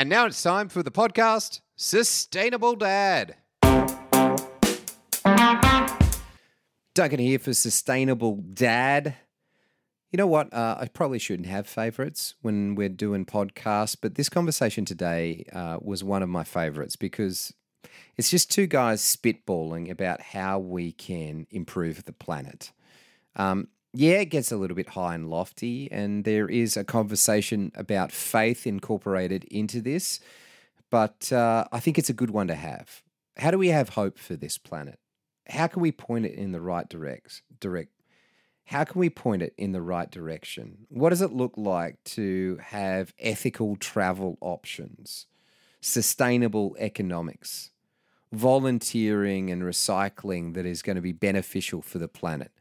And now it's time for the podcast Sustainable Dad. Duncan here for Sustainable Dad. You know what? Uh, I probably shouldn't have favorites when we're doing podcasts, but this conversation today uh, was one of my favorites because it's just two guys spitballing about how we can improve the planet. Um, yeah, it gets a little bit high and lofty, and there is a conversation about faith incorporated into this, but uh, I think it's a good one to have. How do we have hope for this planet? How can we point it in the right direct, direct how can we point it in the right direction? What does it look like to have ethical travel options, sustainable economics, volunteering and recycling that is going to be beneficial for the planet?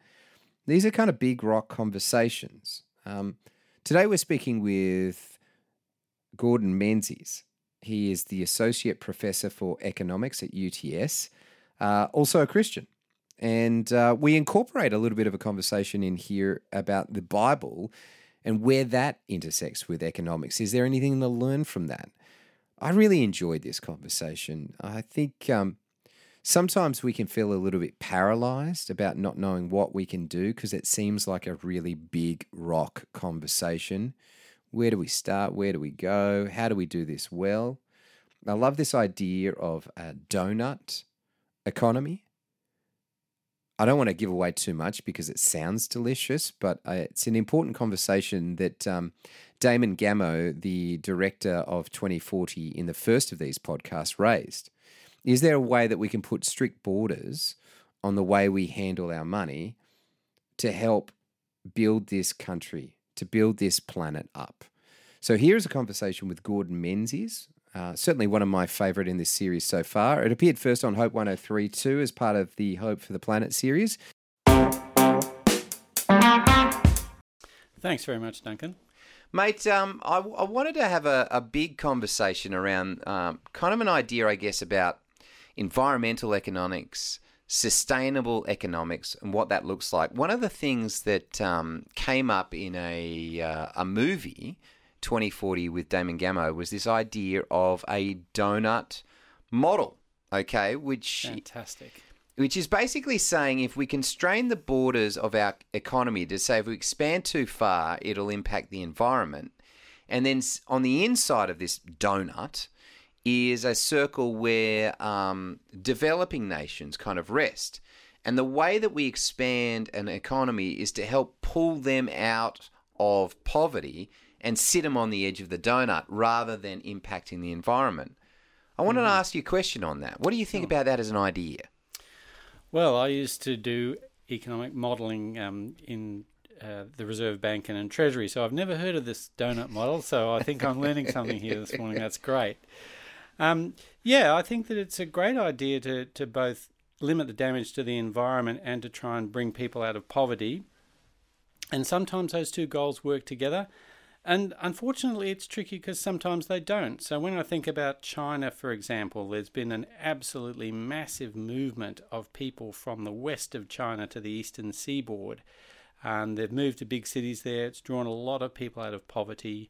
These are kind of big rock conversations. Um, today we're speaking with Gordon Menzies. He is the Associate Professor for Economics at UTS, uh, also a Christian. And uh, we incorporate a little bit of a conversation in here about the Bible and where that intersects with economics. Is there anything to learn from that? I really enjoyed this conversation. I think um, sometimes we can feel a little bit paralyzed about not knowing what we can do because it seems like a really big rock conversation. Where do we start? Where do we go? How do we do this well? I love this idea of a donut economy. I don't want to give away too much because it sounds delicious, but uh, it's an important conversation that um, Damon Gameau, the director of 2040 in the first of these podcasts, raised. Is there a way that we can put strict borders on the way we handle our money to help build this country, to build this planet up? So here's a conversation with Gordon Menzies, uh, certainly one of my favourite in this series so far. It appeared first on Hope 1032 as part of the Hope for the Planet series. Thanks very much, Duncan. Mate, um, I, I, wanted to have a, a big conversation around um, kind of an idea, I guess, about environmental economics, sustainable economics, and what that looks like. One of the things that um, came up in a, uh, a movie 2040 with Damon Gameau was this idea of a donut model, okay, which fantastic. Which is basically saying if we constrain the borders of our economy to say if we expand too far, it'll impact the environment. And then on the inside of this donut is a circle where um, developing nations kind of rest. And the way that we expand an economy is to help pull them out of poverty and sit them on the edge of the donut rather than impacting the environment. I wanted mm-hmm. to ask you a question on that. What do you think about that as an idea? Well, I used to do economic modelling um, in uh, the Reserve Bank and in Treasury, so I've never heard of this donut model. So I think I'm learning something here this morning. That's great. Um, yeah, I think that it's a great idea to to both limit the damage to the environment and to try and bring people out of poverty. And sometimes those two goals work together. And unfortunately, it's tricky because sometimes they don't. So, when I think about China, for example, there's been an absolutely massive movement of people from the west of China to the eastern seaboard. And they've moved to big cities there. It's drawn a lot of people out of poverty.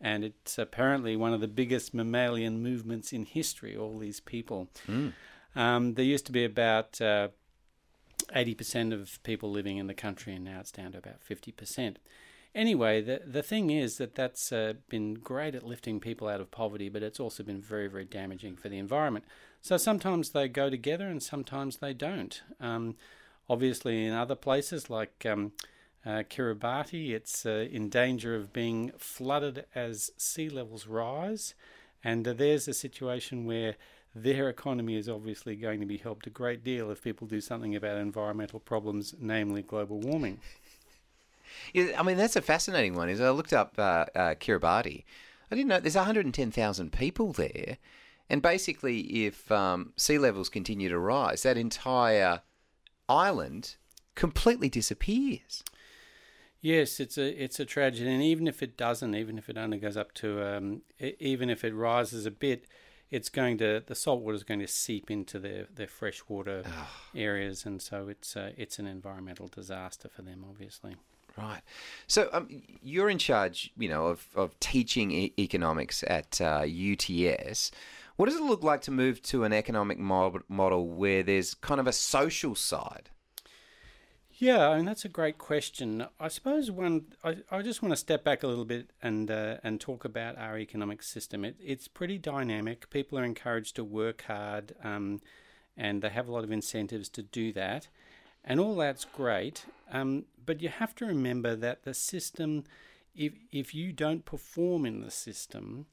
And it's apparently one of the biggest mammalian movements in history, all these people. Mm. Um, there used to be about uh, 80% of people living in the country, and now it's down to about 50%. Anyway, the the thing is that that's uh, been great at lifting people out of poverty, but it's also been very very damaging for the environment. So sometimes they go together, and sometimes they don't. Um, obviously, in other places like um, uh, Kiribati, it's uh, in danger of being flooded as sea levels rise, and uh, there's a situation where their economy is obviously going to be helped a great deal if people do something about environmental problems, namely global warming. Yeah, I mean, that's a fascinating one. Is I looked up uh, uh, Kiribati. I didn't know there's 110,000 people there, and basically, if um, sea levels continue to rise, that entire island completely disappears. Yes, it's a it's a tragedy, and even if it doesn't, even if it only goes up to, um, even if it rises a bit, it's going to the salt water is going to seep into their their freshwater areas, and so it's uh, it's an environmental disaster for them, obviously. Right. So um, you're in charge, you know, of, of teaching e- economics at uh, UTS. What does it look like to move to an economic model where there's kind of a social side? Yeah, I mean that's a great question. I suppose one, I, I just want to step back a little bit and uh, and talk about our economic system. It, it's pretty dynamic. People are encouraged to work hard, um, and they have a lot of incentives to do that, and all that's great. Um, but you have to remember that the system, if if you don't perform in the system,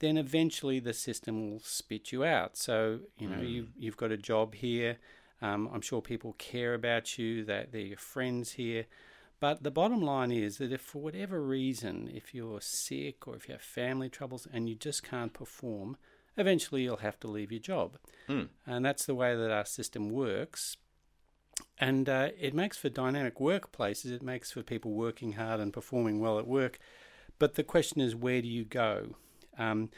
then eventually the system will spit you out. So you know mm. you you've got a job here um, I'm sure people care about you, that they're your friends here. But the bottom line is that if for whatever reason, if you're sick or if you have family troubles and you just can't perform, eventually you'll have to leave your job. Mm. And that's the way that our system works. And uh, it makes for dynamic workplaces, it makes for people working hard and performing well at work. But the question is, where do you go? Um,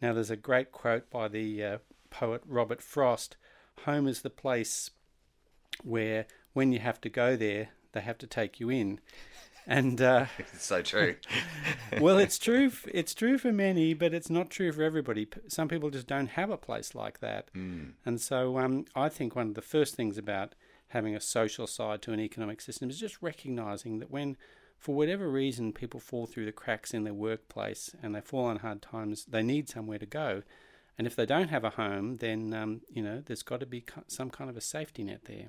now, there's a great quote by the uh, poet Robert Frost home is the place where when you have to go there, they have to take you in. And uh, it's so true. well, it's true. It's true for many, but it's not true for everybody. Some people just don't have a place like that. Mm. And so, um, I think one of the first things about having a social side to an economic system is just recognizing that when, for whatever reason, people fall through the cracks in their workplace and they fall on hard times, they need somewhere to go. And if they don't have a home, then um, you know there's got to be some kind of a safety net there.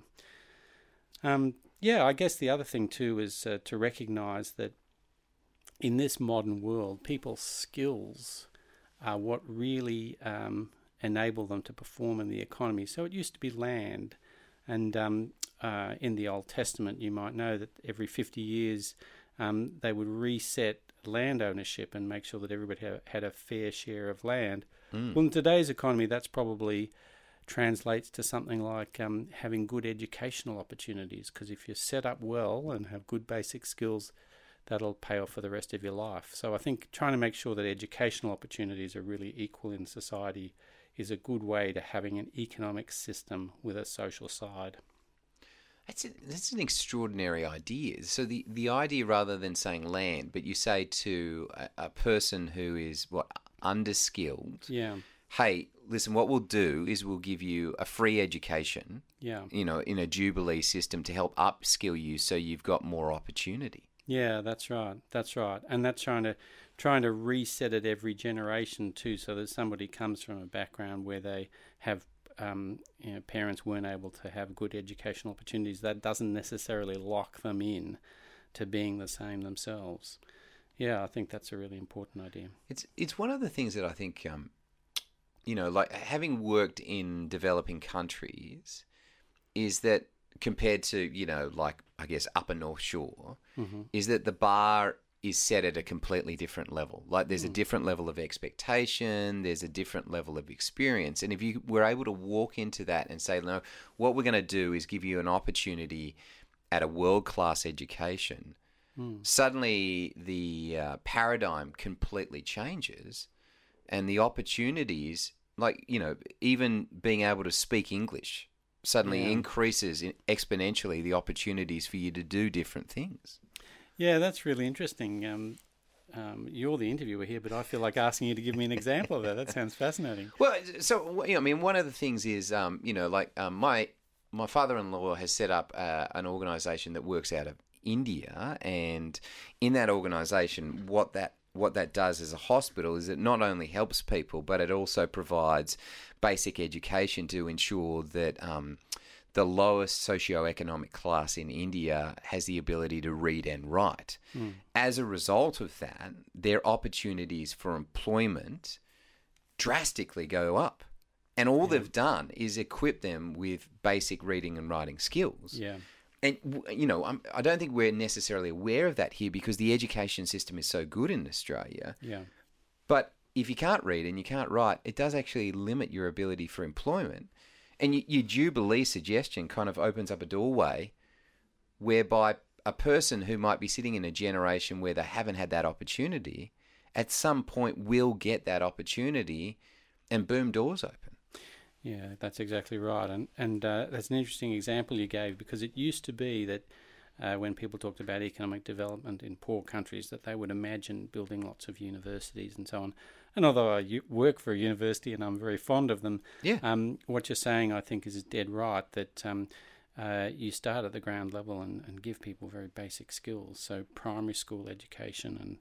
Um, yeah, I guess the other thing too is uh, to recognise that in this modern world, people's skills are what really um, enable them to perform in the economy. So it used to be land, and um, uh, in the Old Testament, you might know that every 50 years um, they would reset land ownership and make sure that everybody had a fair share of land. Mm. Well, in today's economy, that's probably translates to something like um, having good educational opportunities. Because if you're set up well and have good basic skills, that'll pay off for the rest of your life. So I think trying to make sure that educational opportunities are really equal in society is a good way to having an economic system with a social side. That's, a, that's an extraordinary idea. So the, the idea, rather than saying land, but you say to a, a person who is what underskilled. Yeah. Hey, listen, what we'll do is we'll give you a free education. Yeah. You know, in a Jubilee system to help upskill you so you've got more opportunity. Yeah, that's right. That's right. And that's trying to trying to reset it every generation too, so that somebody comes from a background where they have um, you know, parents weren't able to have good educational opportunities. That doesn't necessarily lock them in to being the same themselves. Yeah, I think that's a really important idea. It's it's one of the things that I think, um, you know, like having worked in developing countries, is that compared to you know, like I guess Upper North Shore, mm-hmm. is that the bar is set at a completely different level. Like there's mm. a different level of expectation, there's a different level of experience, and if you were able to walk into that and say, no, what we're going to do is give you an opportunity at a world class education mm. suddenly the uh, paradigm completely changes and the opportunities, like, you know, even being able to speak English suddenly yeah. increases exponentially the opportunities for you to do different things. Yeah, that's really interesting. Um, um, you're the interviewer here, but I feel like asking you to give me an example of that. That sounds fascinating. Well, so you know, I mean, one of the things is, um, you know, like um, my my father-in-law has set up uh, an organisation that works out of India, and in that organisation, what that what that does as a hospital is it not only helps people, but it also provides basic education to ensure that um, the lowest socioeconomic class in India has the ability to read and write. Mm. As a result of that, their opportunities for employment drastically go up. And all yeah. they've done is equip them with basic reading and writing skills. Yeah and you know, I'm, I do not think we're necessarily aware of that here because the education system is so good in Australia. Yeah. But if you can't read and you can't write, it does actually limit your ability for employment. And you, your Jubilee suggestion kind of opens up a doorway whereby a person who might be sitting in a generation where they haven't had that opportunity at some point will get that opportunity and boom, doors open. Yeah, that's exactly right, and and uh, that's an interesting example you gave because it used to be that uh, when people talked about economic development in poor countries that they would imagine building lots of universities and so on. And although I work for a university and I'm very fond of them, Yeah. um, what you're saying I think is dead right that um, uh, you start at the ground level and, and give people very basic skills. So primary school education and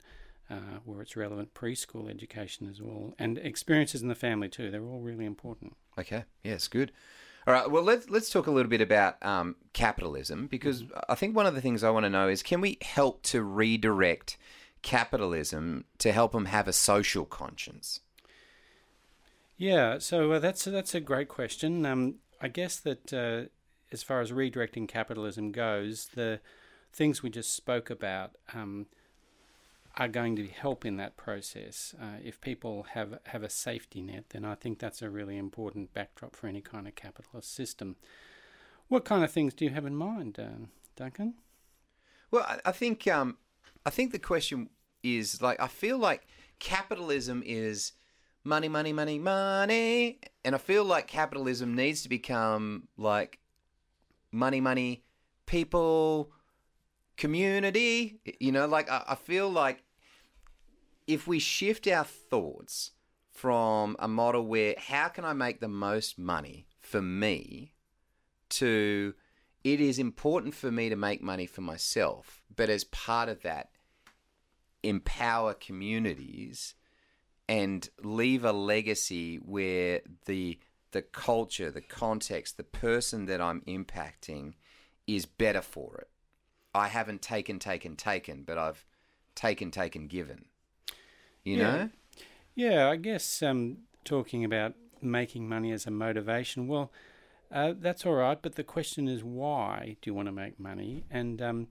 uh, where it's relevant, preschool education as well, and experiences in the family too. They're all really important. Okay. Yes, good. All right. Well, let's let's talk a little bit about um, capitalism because I think one of the things I want to know is can we help to redirect capitalism to help them have a social conscience? Yeah, so uh, that's that's a great question. Um, I guess that uh, as far as redirecting capitalism goes, the things we just spoke about um, are going to help in that process. Uh, if people have have a safety net, then I think that's a really important backdrop for any kind of capitalist system. What kind of things do you have in mind, uh, Duncan? Well, I, I think um, I think the question is like I feel like capitalism is money, money, money, money, and I feel like capitalism needs to become like money, money, people, community. You know, like I feel like if we shift our thoughts from a model where how can I make the most money for me to it is important for me to make money for myself, but as part of that, empower communities and leave a legacy where the the culture, the context, the person that I'm impacting is better for it. I haven't taken, taken, taken, but I've taken, taken, given. You Yeah. know? Yeah, I guess um, talking about making money as a motivation, well, uh, that's all right, but the question is why do you want to make money? And um,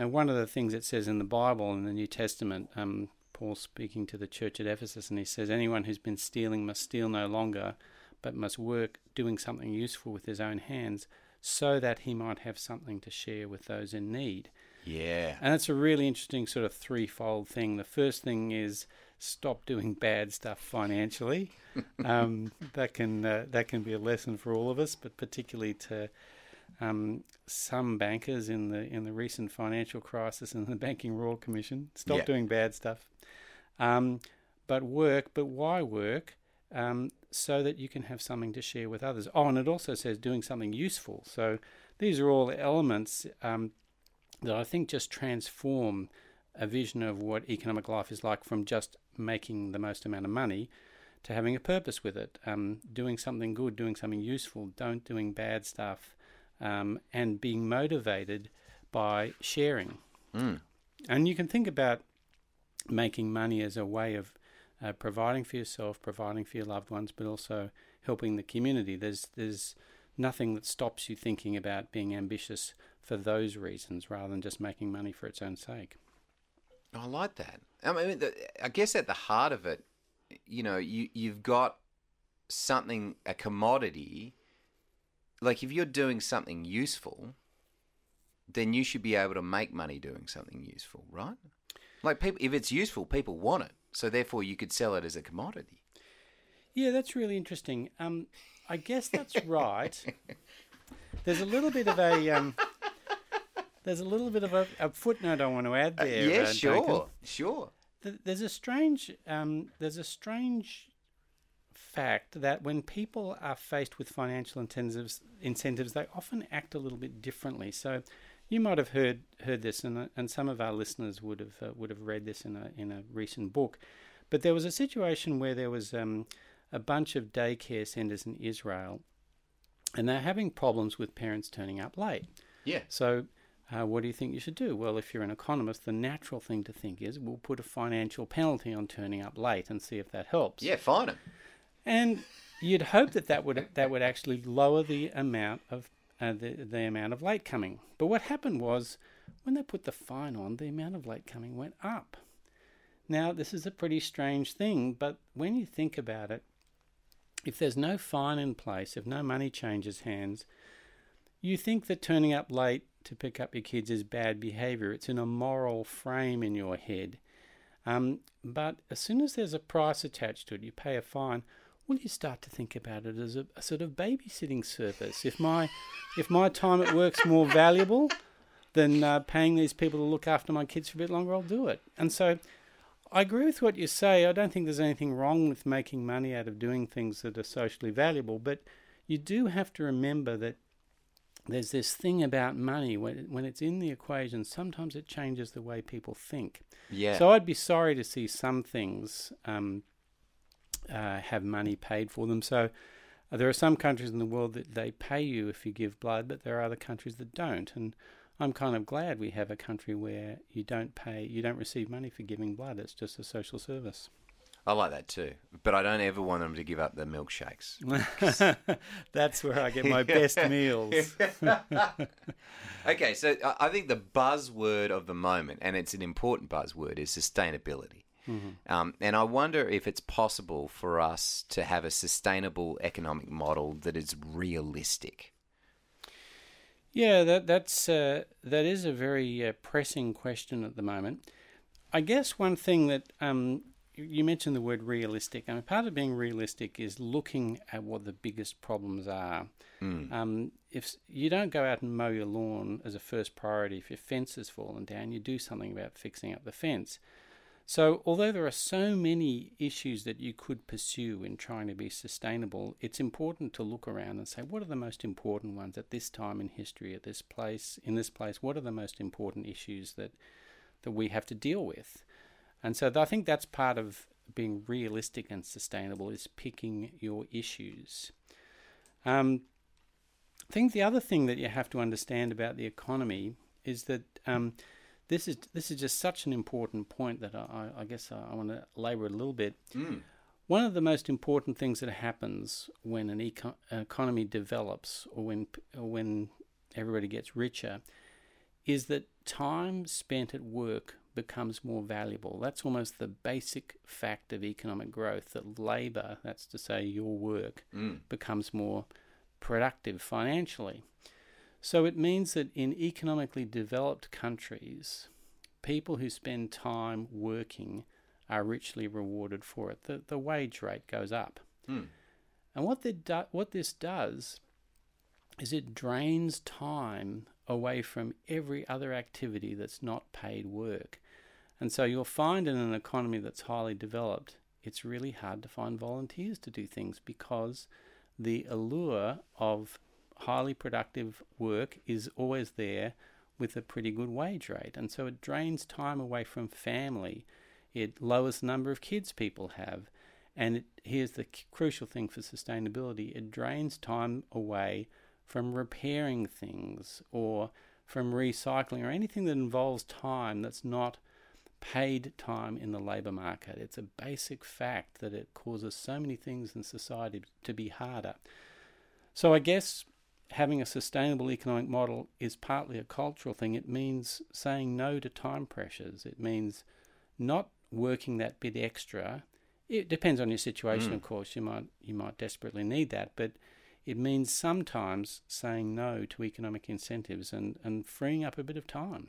uh, one of the things it says in the Bible, in the New Testament, um, Paul speaking to the church at Ephesus, and he says, Anyone who's been stealing must steal no longer, but must work doing something useful with his own hands, so that he might have something to share with those in need. Yeah. And it's a really interesting sort of threefold thing. The first thing is stop doing bad stuff financially. um, that can uh, that can be a lesson for all of us, but particularly to um, some bankers in the in the recent financial crisis and the Banking Royal Commission. Stop Yeah. doing bad stuff. Um, but work, but why work? Um, so that you can have something to share with others. Oh, and it also says doing something useful. So these are all elements um, that I think just transform a vision of what economic life is like from just making the most amount of money to having a purpose with it, um, doing something good, doing something useful, don't doing bad stuff, um, and being motivated by sharing. Mm. And you can think about making money as a way of uh, providing for yourself, providing for your loved ones, but also helping the community. There's there's nothing that stops you thinking about being ambitious for those reasons rather than just making money for its own sake. I like that. I mean, I guess at the heart of it, you know, you you've got something a commodity. Like if you're doing something useful, then you should be able to make money doing something useful, right? Like people, if it's useful, people want it. So therefore, you could sell it as a commodity. Yeah, that's really interesting. Um, I guess that's right. There's a little bit of a um, there's a little bit of a, a footnote I want to add there. yeah, uh, sure, Duncan. sure. There's a strange um, there's a strange fact that when people are faced with financial incentives, incentives, they often act a little bit differently. So, you might have heard heard this, and uh, and some of our listeners would have uh, would have read this in a in a recent book. But there was a situation where there was um, a bunch of daycare centres in Israel, and they're having problems with parents turning up late. Yeah, So, uh, what do you think you should do? Well, if you're an economist, the natural thing to think is we'll put a financial penalty on turning up late and see if that helps. yeah, fine. And you'd hope that that would that would actually lower the amount of uh, the the amount of late coming. But what happened was when they put the fine on, the amount of late coming went up. Now, this is a pretty strange thing, but when you think about it, if there's no fine in place, if no money changes hands, you think that turning up late to pick up your kids is bad behavior. It's in a moral frame in your head. Um, but as soon as there's a price attached to it, you pay a fine. Well, you start to think about it as a, a sort of babysitting service. If my if my time at work's more valuable, than uh, paying these people to look after my kids for a bit longer, I'll do it. And so I agree with what you say. I don't think there's anything wrong with making money out of doing things that are socially valuable, but you do have to remember that there's this thing about money when when it's in the equation. Sometimes it changes the way people think. Yeah. So I'd be sorry to see some things um, uh, have money paid for them. So uh, there are some countries in the world that they pay you if you give blood, but there are other countries that don't. And I'm kind of glad we have a country where you don't pay, you don't receive money for giving blood. It's just a social service. I like that too, but I don't ever want them to give up the milkshakes. That's where I get my best meals. okay, so I think the buzzword of the moment, and it's an important buzzword, is sustainability. Mm-hmm. Um, and I wonder if it's possible for us to have a sustainable economic model that is realistic. Yeah, that that's uh, that is a very uh, pressing question at the moment. I guess one thing that um, you mentioned the word realistic. I mean, part of being realistic is looking at what the biggest problems are. Mm. Um, if you don't go out and mow your lawn as a first priority, if your fence has fallen down, you do something about fixing up the fence. So, although there are so many issues that you could pursue in trying to be sustainable, it's important to look around and say, what are the most important ones at this time in history, at this place, in this place? What are the most important issues that that we have to deal with? And so, I think that's part of being realistic and sustainable is picking your issues. Um, I think the other thing that you have to understand about the economy is that um, this is this is just such an important point that I, I guess I, I want to labour a little bit. Mm. One of the most important things that happens when an, eco- economy develops, or when or when everybody gets richer, is that time spent at work becomes more valuable. That's almost the basic fact of economic growth. That labour, that's to say your work, mm. becomes more productive financially. So it means that in economically developed countries, people who spend time working are richly rewarded for it. The, the wage rate goes up. Hmm. And what, do, what this does is it drains time away from every other activity that's not paid work. And so you'll find in an economy that's highly developed, it's really hard to find volunteers to do things because the allure of highly productive work is always there with a pretty good wage rate. And so it drains time away from family. It lowers the number of kids people have. And it, here's the crucial thing for sustainability it drains time away from repairing things or from recycling or anything that involves time that's not paid time in the labour market. It's a basic fact that it causes so many things in society to be harder. So I guess having a sustainable economic model is partly a cultural thing. It means saying no to time pressures. It means not working that bit extra. It depends on your situation, mm. of course. You might you might desperately need that, but it means sometimes saying no to economic incentives and, and freeing up a bit of time.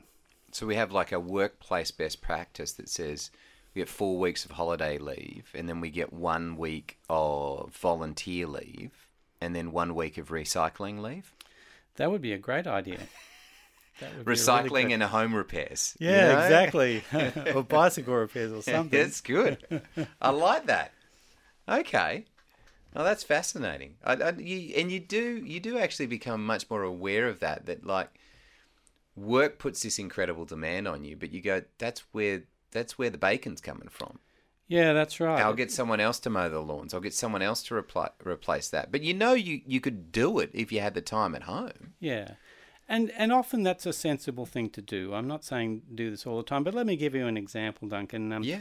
So we have like a workplace best practice that says we get four weeks of holiday leave and then we get one week of volunteer leave and then one week of recycling leave. That would be a great idea. Recycling really and home repairs. Yeah, you know? exactly. or bicycle repairs or something. That's good. I like that. Okay. Oh, that's fascinating. I, I, you, and you do you do actually become much more aware of that. That like work puts this incredible demand on you, but you go, that's where that's where the bacon's coming from. Yeah, that's right. I'll get someone else to mow the lawns. I'll get someone else to repli- replace that. But you know, you you could do it if you had the time at home. Yeah, and and often that's a sensible thing to do. I'm not saying do this all the time, but let me give you an example, Duncan. Um, yeah,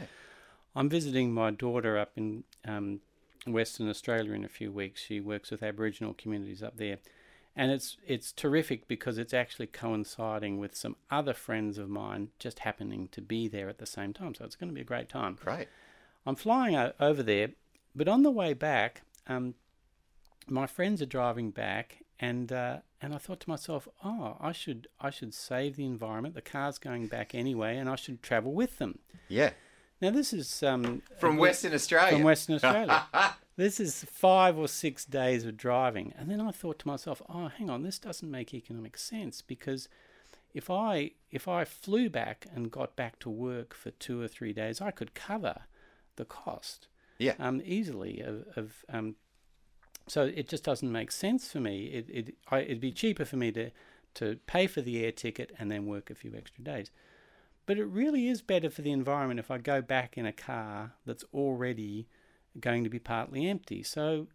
I'm visiting my daughter up in um, Western Australia in a few weeks. She works with Aboriginal communities up there, and it's it's terrific because it's actually coinciding with some other friends of mine just happening to be there at the same time. So it's going to be a great time. Great. I'm flying over there, but on the way back, um, my friends are driving back, and uh, and I thought to myself, oh, I should I should save the environment. The car's going back anyway, and I should travel with them. Yeah. Now this is um, from Western Australia. From Western Australia. this is five or six days of driving, and then I thought to myself, oh, hang on, this doesn't make economic sense because if I if I flew back and got back to work for two or three days, I could cover the cost Yeah. um, easily of, of um, so it just doesn't make sense for me. It it I, it'd be cheaper for me to to pay for the air ticket and then work a few extra days. But it really is better for the environment if I go back in a car that's already going to be partly empty. So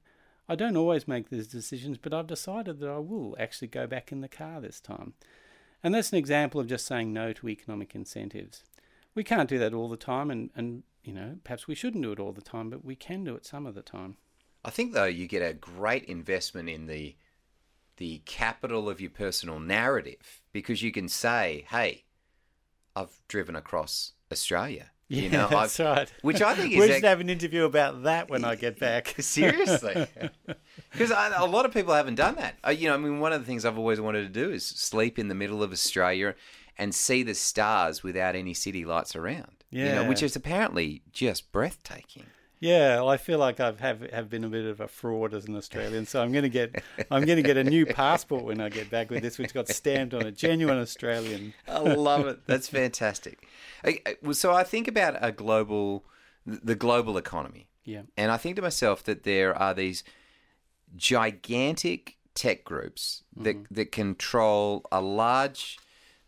I don't always make these decisions, but I've decided that I will actually go back in the car this time. And that's an example of just saying no to economic incentives. We can't do that all the time, and, and you know, perhaps we shouldn't do it all the time, but we can do it some of the time. I think though you get a great investment in the the capital of your personal narrative because you can say, "Hey, I've driven across Australia." Yeah, you know, that's I've- right. which I think is we ac- should have an interview about that when I get back. Seriously, because a lot of people haven't done that. You know, I mean, one of the things I've always wanted to do is sleep in the middle of Australia and see the stars without any city lights around. you know, Yeah. which is apparently just breathtaking. Yeah, well, I feel like I've have, have been a bit of a fraud as an Australian, so I'm going to get I'm going to get a new passport when I get back with this, which got stamped on a genuine Australian. I love it. That's fantastic. I- I- well, So I think about a global, the global economy, Yeah, and I think to myself that there are these gigantic tech groups that that control a large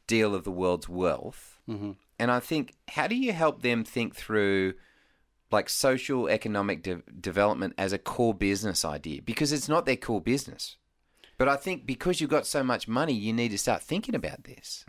deal of the world's wealth. hmm And I think, how do you help them think through like social economic de- development as a core business idea? Because it's not their core business. But I think because you've got so much money, you need to start thinking about this.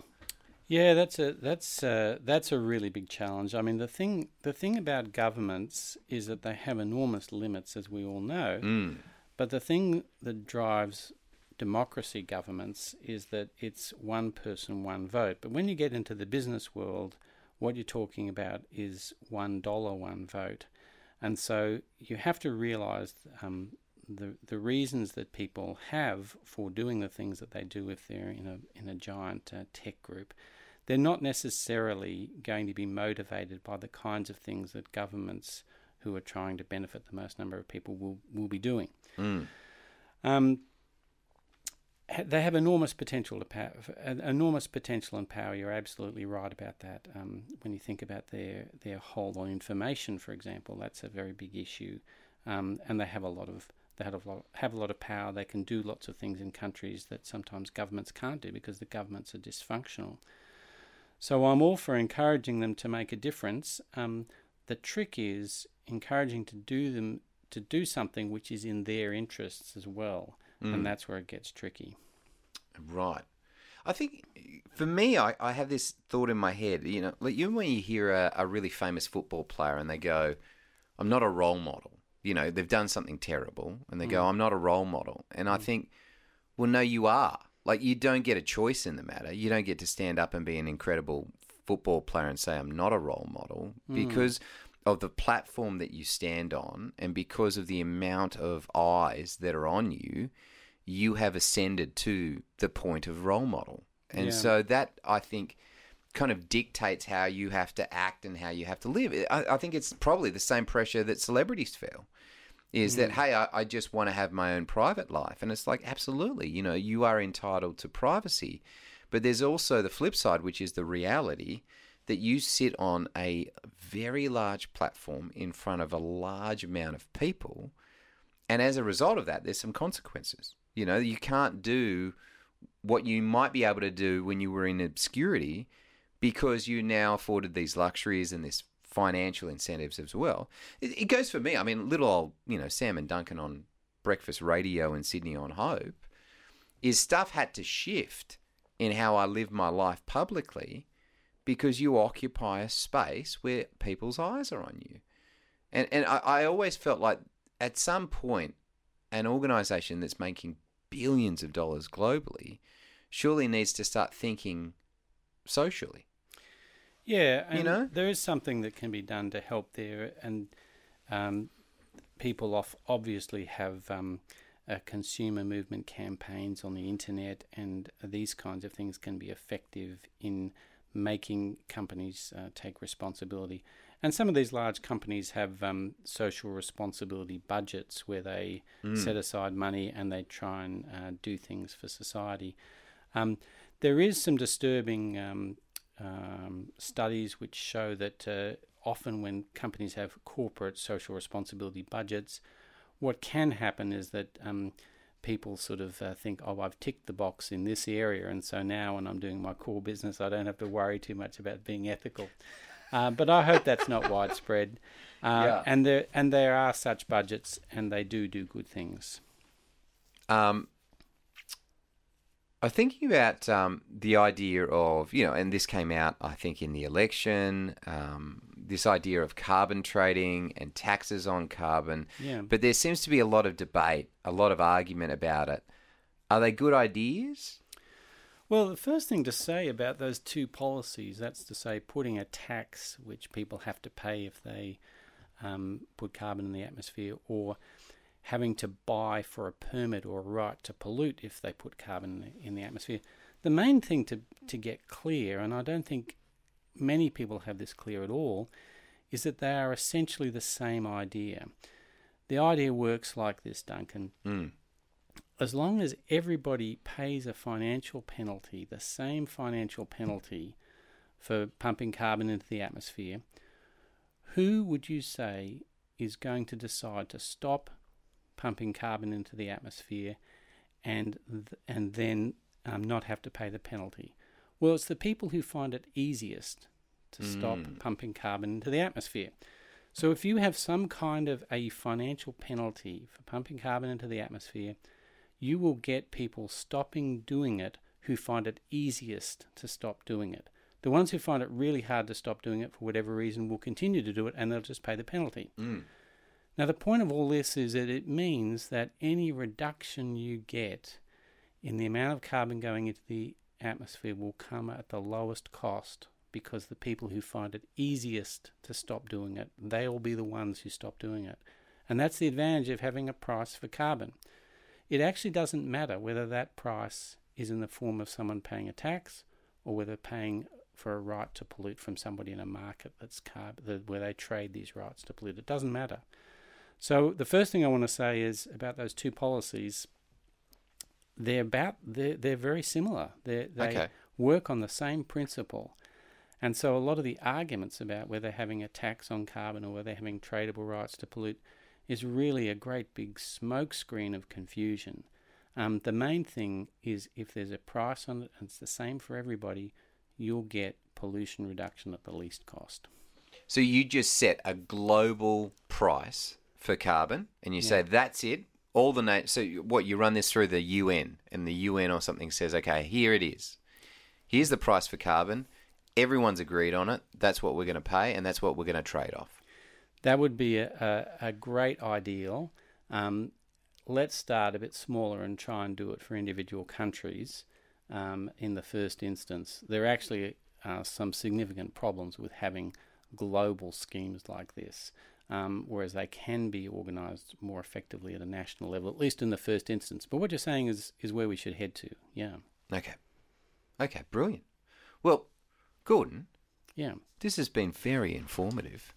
yeah, that's a that's a, that's a really big challenge. I mean, the thing the thing about governments is that they have enormous limits, as we all know. Mm. But the thing that drives democracy governments is that it's one person, one vote. But when you get into the business world, what you're talking about is one dollar, one vote. And so you have to realize um, the the reasons that people have for doing the things that they do if they're in a in a giant uh, tech group. They're not necessarily going to be motivated by the kinds of things that governments who are trying to benefit the most number of people will, will be doing. Mm. Um, they have enormous potential to power, enormous potential and power. You're absolutely right about that. Um, when you think about their their hold on information, for example, that's a very big issue, um, and they have a lot of they have a lot have a lot of power. They can do lots of things in countries that sometimes governments can't do because the governments are dysfunctional. So I'm all for encouraging them to make a difference. Um, the trick is encouraging to do them to do something which is in their interests as well, Mm. and that's where it gets tricky. Right. I think for me, I, I have this thought in my head. You know, like you when you hear a, a really famous football player and they go, "I'm not a role model." You know, they've done something terrible, and they go, mm. "I'm not a role model." And I mm. think, well, no, you are. Like you don't get a choice in the matter. You don't get to stand up and be an incredible football player and say, "I'm not a role model," mm. because of the platform that you stand on, and because of the amount of eyes that are on you you have ascended to the point of role model. And Yeah. so that, I think, kind of dictates how you have to act and how you have to live. I, I think it's probably the same pressure that celebrities feel. Is that, mm. hey, I, I just want to have my own private life. And it's like, absolutely, you know, you are entitled to privacy. But there's also the flip side, which is the reality that you sit on a very large platform in front of a large amount of people. And as a result of that, there's some consequences. You know, you can't do what you might be able to do when you were in obscurity because you now afforded these luxuries and this financial incentives as well. It, it goes for me. I mean, little old, you know, Sam and Duncan on breakfast radio in Sydney on Hope is stuff had to shift in how I live my life publicly because you occupy a space where people's eyes are on you. And and I, I always felt like at some point an organization that's making billions of dollars globally surely needs to start thinking socially. Yeah, You know? there is something that can be done to help there, and um, people off obviously have um, uh, consumer movement campaigns on the internet, and these kinds of things can be effective in making companies uh, take responsibility. And some of these large companies have um, social responsibility budgets where they set aside money and they try and uh, do things for society. Um, there is some disturbing um, um, studies which show that uh, often when companies have corporate social responsibility budgets, what can happen is that um, people sort of uh, think, oh, I've ticked the box in this area, and so now when I'm doing my core business, I don't have to worry too much about being ethical. Uh, but I hope that's not widespread. Uh, yeah. And there and there are such budgets, and they do do good things. Um, I'm thinking about um, the idea of you know, and this came out, I think, in the election. Um, this idea of carbon trading and taxes on carbon. Yeah. But there seems to be a lot of debate, a lot of argument about it. Are they good ideas? Well, the first thing to say about those two policies, that's to say, putting a tax which people have to pay if they um, put carbon in the atmosphere, or having to buy for a permit or a right to pollute if they put carbon in the atmosphere. The main thing to, to get clear, and I don't think many people have this clear at all, is that they are essentially the same idea. The idea works like this, Duncan. Mm as long as everybody pays a financial penalty, the same financial penalty for pumping carbon into the atmosphere, who would you say is going to decide to stop pumping carbon into the atmosphere and th- and then um, not have to pay the penalty? Well, it's the people who find it easiest to mm. stop pumping carbon into the atmosphere. So if you have some kind of a financial penalty for pumping carbon into the atmosphere, you will get people stopping doing it who find it easiest to stop doing it. The ones who find it really hard to stop doing it for whatever reason will continue to do it and they'll just pay the penalty. Mm. Now, the point of all this is that it means that any reduction you get in the amount of carbon going into the atmosphere will come at the lowest cost because the people who find it easiest to stop doing it, they will be the ones who stop doing it. And that's the advantage of having a price for carbon it actually doesn't matter whether that price is in the form of someone paying a tax or whether paying for a right to pollute from somebody in a market that's where they trade these rights to pollute. It doesn't matter. So the first thing I want to say is about those two policies. They're about they're they're very similar. They're, they okay. work on the same principle, and so a lot of the arguments about whether having a tax on carbon or whether having tradable rights to pollute is really a great big smokescreen of confusion. Um, the main thing is if there's a price on it and it's the same for everybody, you'll get pollution reduction at the least cost. So you just set a global price for carbon and you yeah. say that's it. All the na- so what you run this through the UN and the UN or something says okay here it is. Here's the price for carbon. Everyone's agreed on it. That's what we're going to pay and that's what we're going to trade off. That would be a, a, a great ideal. Um, let's start a bit smaller and try and do it for individual countries um, in the first instance. There are actually uh, some significant problems with having global schemes like this, um, whereas they can be organised more effectively at a national level, at least in the first instance. But what you're saying is, is where we should head to, yeah. Okay. Okay, brilliant. Well, Gordon. Yeah. This has been very informative.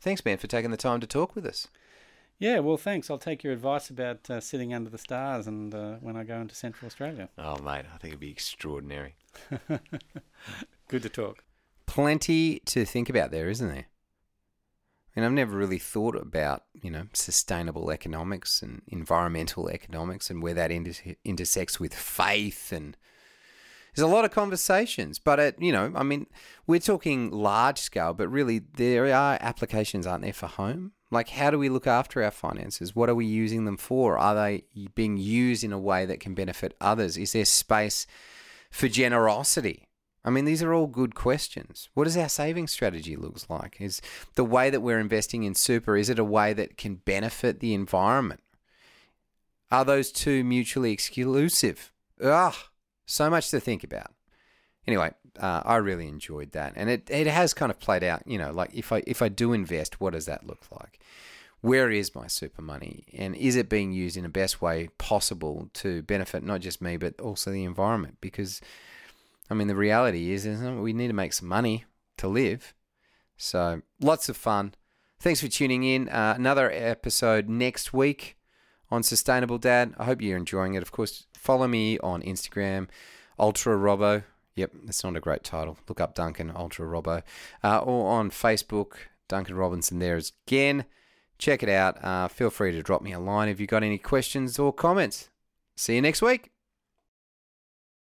Thanks, man, for taking the time to talk with us. Yeah, well, thanks. I'll take your advice about uh, sitting under the stars and uh, when I go into Central Australia. Oh, mate, I think it'd be extraordinary. Good to talk. Plenty to think about there, isn't there? Mean, I've never really thought about, you know, sustainable economics and environmental economics and where that inter- intersects with faith and there's a lot of conversations, but it, you know, I mean, we're talking large scale, but really there are applications, aren't there, for home? Like, how do we look after our finances? What are we using them for? Are they being used in a way that can benefit others? Is there space for generosity? I mean, these are all good questions. What does our saving strategy looks like? Is the way that we're investing in super, is it a way that can benefit the environment? Are those two mutually exclusive? Ugh. So much to think about. Anyway, uh, I really enjoyed that, and it, it has kind of played out. You know, like if I if I do invest, what does that look like? Where is my super money, and is it being used in the best way possible to benefit not just me but also the environment? Because, I mean, the reality is, isn't it? We need to make some money to live. So lots of fun. Thanks for tuning in. Uh, another episode next week on Sustainable Dad. I hope you're enjoying it. Of course, follow me on Instagram. Ultra Robo. Yep, that's not a great title. Look up Duncan Ultra Robo. Uh, or on Facebook, Duncan Robinson there again. Check it out. Uh, feel free to drop me a line if you've got any questions or comments. See you next week.